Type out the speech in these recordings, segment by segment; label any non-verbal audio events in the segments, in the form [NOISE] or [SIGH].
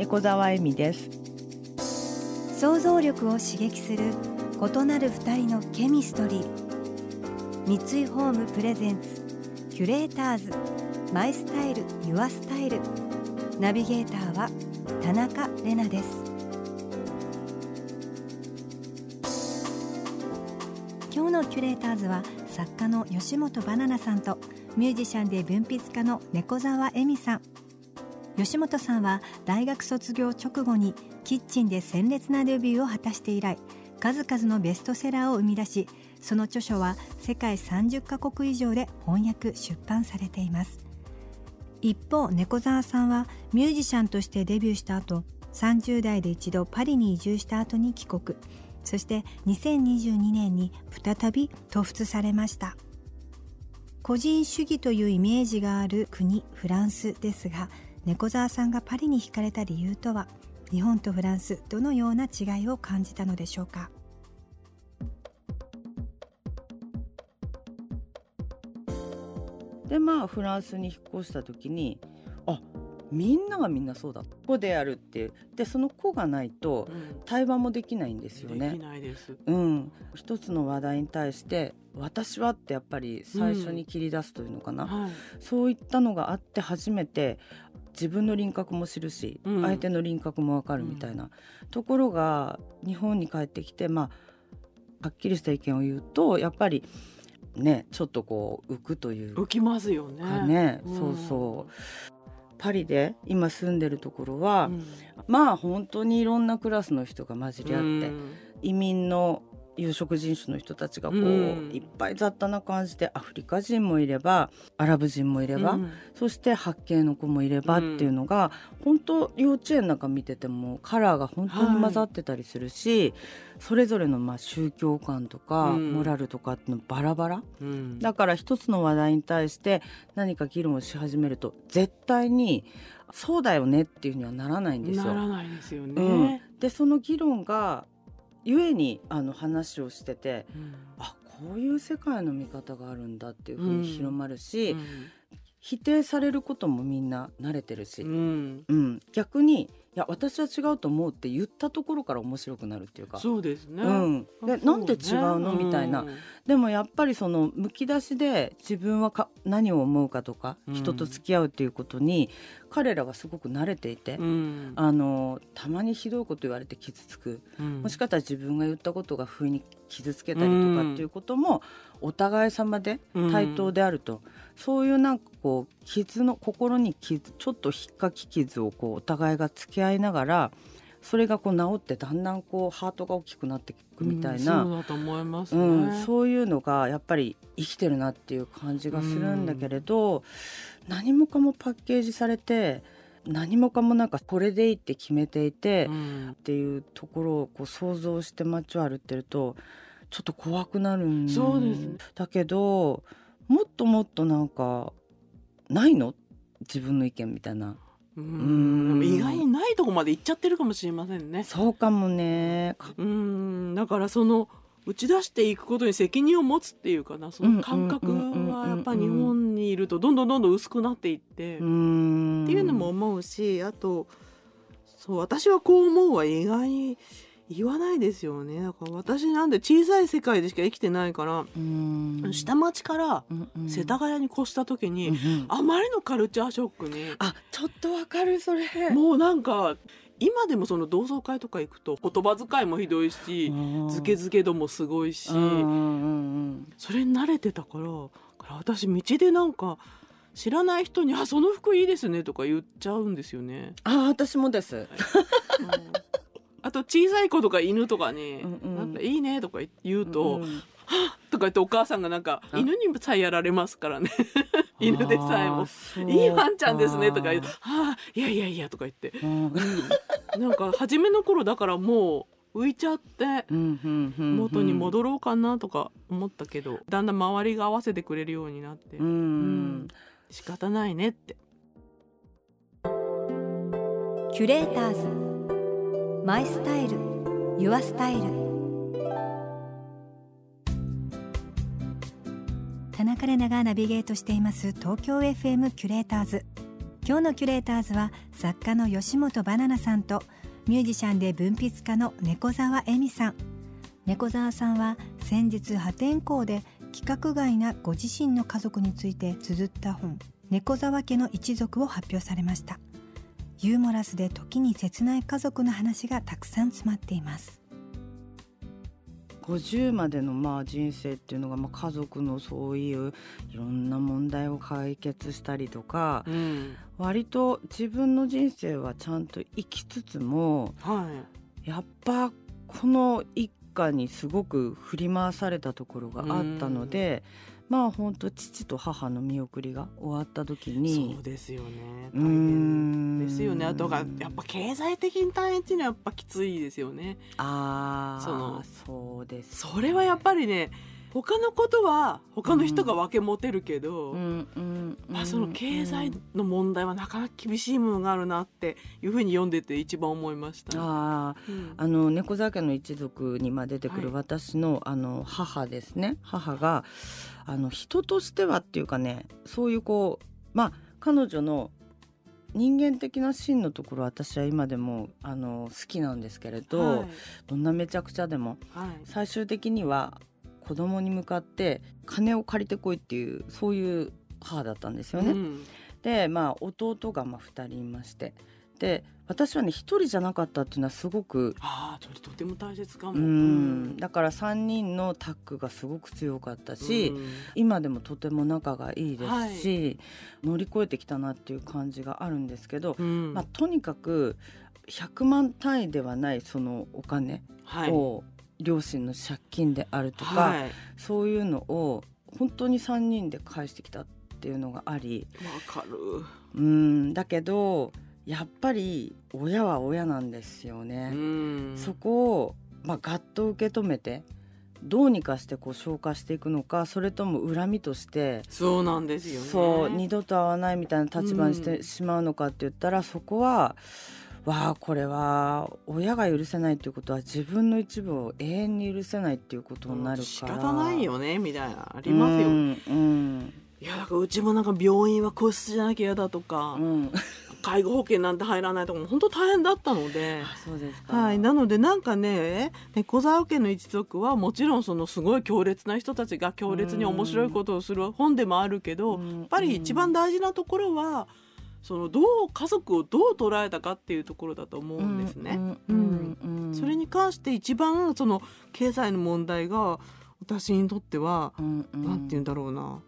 猫沢恵美です。想像力を刺激する異なる二人のケミストリー。三井ホームプレゼンツキュレーターズ。マイスタイルユアスタイル。ナビゲーターは田中れなです。今日のキュレーターズは作家の吉本バナナさんとミュージシャンで文筆家の猫沢恵美さん。吉本さんは大学卒業直後にキッチンで鮮烈なデビューを果たして以来数々のベストセラーを生み出しその著書は世界30カ国以上で翻訳出版されています。一方猫沢さんはミュージシャンとしてデビューした後30代で一度パリに移住した後に帰国。そして2022年に再び突出されました。個人主義というイメージがある国フランスですが猫沢さんがパリに惹かれた理由とは日本とフランスどのような違いを感じたのでしょうか？でまあフランスに引っ越した時にあみんながみんなそうだ子であるっていうでその子がないと対話もできないんですよね。できないです。うん、一つの話題に対して「私は」ってやっぱり最初に切り出すというのかな、はい。そういったのがあって初めて自分の輪郭も知るし、うん。相手の輪郭もわかるみたいな、ところが日本に帰ってきてまあはっきりした意見を言うとやっぱりねちょっとこう浮くという浮きますよね。そうそう。パリで今住んでるところは、うん。まあ本当にいろんなクラスの人が混じり合って、うん。移民の有色人種の人たちがこう、うん。いっぱい雑多な感じでアフリカ人もいればアラブ人もいれば、うん。そして白系の子もいればっていうのが、本当幼稚園なんか見ててもカラーが本当に混ざってたりするし、それぞれのまあ宗教観とか、うん。モラルとかっていうのバラバラ。うん。だから一つの話題に対して何か議論をし始めると絶対にそうだよねっていうふうにはならないんですよ。ならないですようん。ね。、でその議論がゆえにあの話をしててうん。あこういう世界の見方があるんだっていうふうに広まるし、うん。否定されることもみんな慣れてるし、うん。うん。逆にいや私は違うと思うって言ったところから面白くなるっていうか。そうですね。うん、でそうなんで違うの？みたいな。うん。でもやっぱりそのむき出しで自分はか何を思うかとかうん。人と付き合うっていうことに彼らはすごく慣れていて、うん。あのたまにひどいこと言われて傷つく。うん。もしかしたら自分が言ったことが不意に傷つけたりとかっていうこともお互い様で対等であると、そういうなんかこう傷の心に傷ちょっと引っかき傷をこうお互いが付き合いながらそれがこう治ってだんだんこうハートが大きくなっていくみたいな、うんそうだと思いますね。うん、そういうのがやっぱり生きてるなっていう感じがするんだけれど、何もかもパッケージされて何もかもなんかこれでいいって決めていて、うん。っていうところをこう想像して街を歩ってるとちょっと怖くなるんそうですね。だけどもっともっとなんかないの？自分の意見みたいな。うん。意外にないとこまで行っちゃってるかもしれませんね。そうかもね。かうん。だからその打ち出していくことに責任を持つっていうかなその感覚はやっぱ日本にいるとどんどんどんどん薄くなっていって、うーん。っていうのも思うしあとそう私はこう思うは意外に言わないですよね。だから私なんで小さい世界でしか生きてないから、下町から世田谷に越した時に、うんうん。あまりのカルチャーショックにあちょっとわかるそれ。もうなんか今でもその同窓会とか行くと言葉遣いもひどいしズケズケ度もすごいし、それに慣れてたからだから私道でなんか知らない人に「あその服いいですね」とか言っちゃうんですよね。あ私もです。うん [LAUGHS] あと小さい子とか犬とかにうんうん。なんかいいねとか言うと、うんとか言ってお母さんがなんかあ。犬にさえやられますからね。犬でさえも。いいワンちゃんですねとか言うかと「はあいやいやいや」とか言って。うん。なんか初めの頃だからもう浮いちゃって元に戻ろうかなとか思ったけどだんだん周りが合わせてくれるようになって、うん、仕方ないねって。キュレーターズマイスタイルユアスタイル。田中れながナビゲートしています東京 FM キュレーターズ。今日のキュレーターズは作家の吉本ばななさんとミュージシャンで文筆家の猫沢恵美さん。猫沢さんは先日破天荒で規格外なご自身の家族について綴った本猫沢家の一族を発表されました。ユーモラスで時に切ない家族の話がたくさん詰まっています。50までのまあ人生っていうのがまあ家族のそういういろんな問題を解決したりとか、うん、割と自分の人生はちゃんと生きつつも、はい、やっぱこの一家にすごく振り回されたところがあったので、まあ本当父と母の見送りが終わった時にそうですよね。大変ですよね。あとがやっぱ経済的に大変っていうのはやっぱきついですよねああそのそうですそれはやっぱりね他のことは他の人が分け持てるけど、まあ、その経済の問題はなかなか厳しいものがあるなっていうふうに読んでて一番思いました、ね、あ、うん、あの猫酒の一族にま出てくる私のはい、あの母ですね。母があの人としてはっていうかねそういうこうまあ彼女の人間的なシーンのところ私は今でもあの好きなんですけれど、はい、どんなめちゃくちゃでも、はい、最終的には子供に向かって金を借りてこいっていうそういう母だったんですよね。うん、でまあ弟がまあ2人いまして。で私はね一人じゃなかったっていうのはすごくああとても大切かも、うん、だから3人のタッグがすごく強かったし、うん、今でもとても仲がいいですし、はい、乗り越えてきたなっていう感じがあるんですけど、うん、まあ、とにかく100万単位ではないそのお金を両親の借金であるとか、はい、そういうのを本当に3人で返してきたっていうのがありわかる。うんだけどやっぱり親は親なんですよね。そこを、まあ、ガッと受け止めてどうにかしてこう消化していくのかそれとも恨みとしてそうなんですよね。そう二度と会わないみたいな立場にしてしまうのかって言ったら、そこはわあこれは親が許せないっていうことは自分の一部を永遠に許せないっていうことになるから。仕方ないよねみたいなありますよ、うん、うん、いやだからうちもなんか病院は個室じゃなきゃ嫌だとか、うん、介護保険なんて入らないとかも本当大変だったので。そうですか、はい、なのでなんかね猫沢家の一族はもちろんそのすごい強烈な人たちが強烈に面白いことをする本でもあるけど、やっぱり一番大事なところは、そのどう家族をどう捉えたかっていうところだと思うんですね。それに関して一番その経済の問題が私にとっては、うんうん、なんて言うんだろうな。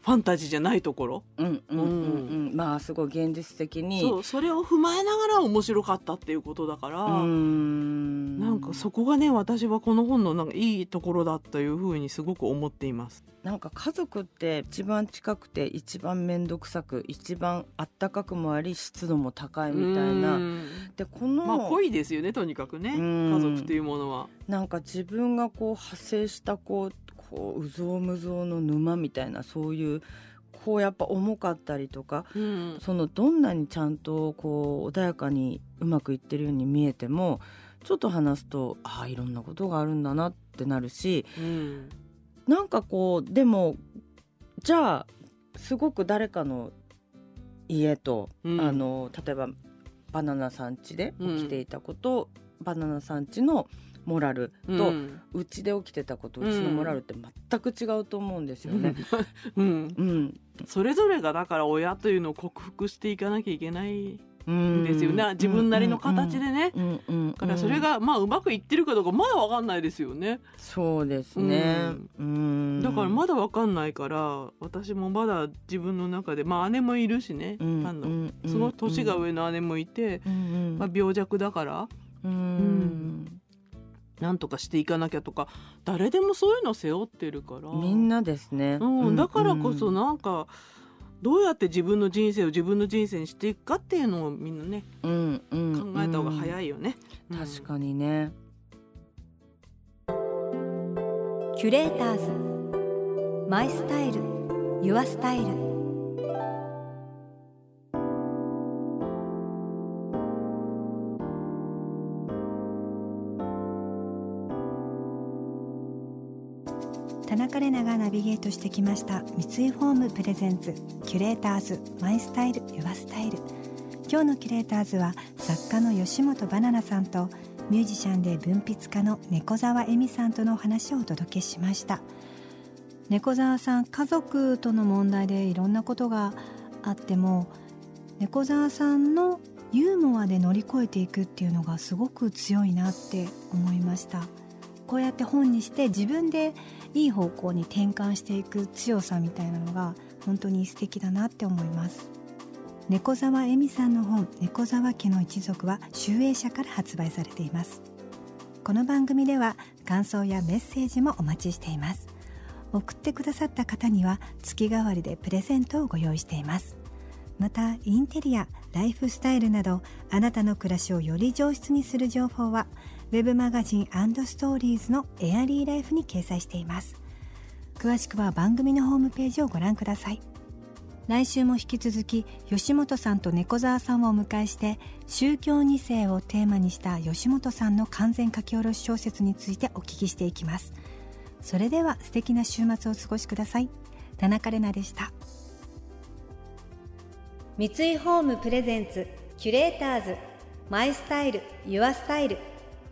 ファンタジーじゃないところ、うんうんうんまあすごい現実的に。そうそれを踏まえながら面白かったっていうことだからんなんかそこがね私はこの本のなんかいいところだというふうにすごく思っています。なんか家族って一番近くて一番面倒くさく一番あったかくもあり湿度も高いみたいな。でこのまあ濃いですよねとにかくね。家族っていうものは。なんか自分がこう派生したこうこううぞうむぞうの沼みたいなそういうこうやっぱ重かったりとか、うん、そのどんなにちゃんとこう穏やかにうまくいってるように見えてもちょっと話すとああいろんなことがあるんだなってなるし、うん、なんかこうでもじゃあすごく誰かの家と、うん、あの例えばバナナ産地で起きていたこと、うん、バナナ産地のモラルと、うちで起きてたことうちのモラルって全く違うと思うんですよね。[LAUGHS] うん、うん、それぞれがだから親というのを克服していかなきゃいけないんですよね、自分なりの形でね、だからそれがまあうまくいってるかどうかまだわかんないですよね。そうですね、うん、だからまだわかんないから私もまだ自分の中でまあ姉もいるしね、あのすごい年が上の姉もいて、まあ、病弱だから、うん。なんとかしていかなきゃとか誰でもそういうの背負ってるから。みんなですね、うん、だからこそなんか、どうやって自分の人生を自分の人生にしていくかっていうのをみんなね、うんうん、考えた方が早いよね、確かにね。キュレーターズ。 My Style。Your Style 田中れながナビゲートしてきました三井ホームプレゼンツキュレーターズ My Style Your Style。今日のキュレーターズは作家の吉本ばななさんとミュージシャンで文筆家の猫沢恵美さんとのお話をお届けしました。猫沢さん家族との問題でいろんなことがあっても猫沢さんのユーモアで乗り越えていくっていうのがすごく強いなって思いました。こうやって本にして自分でいい方向に転換していく強さみたいなのが本当に素敵だなって思います。猫沢恵美さんの本「猫沢家の一族」は集英社から発売されています。この番組では感想やメッセージもお待ちしています。送ってくださった方には月替わりでプレゼントをご用意しています。またインテリアライフスタイルなどあなたの暮らしをより上質にする情報は「ウェブマガジンストーリーズのエアリーライフに掲載しています。詳しくは番組のホームページをご覧ください。来週も引き続き吉本さんと猫沢さんをお迎えして宗教2世をテーマにした吉本さんの完全書き下ろし小説についてお聞きしていきます。それでは素敵な週末をお過ごしください。田中れなでした。三井ホームプレゼンツキュレーターズマイスタイルユアスタイル。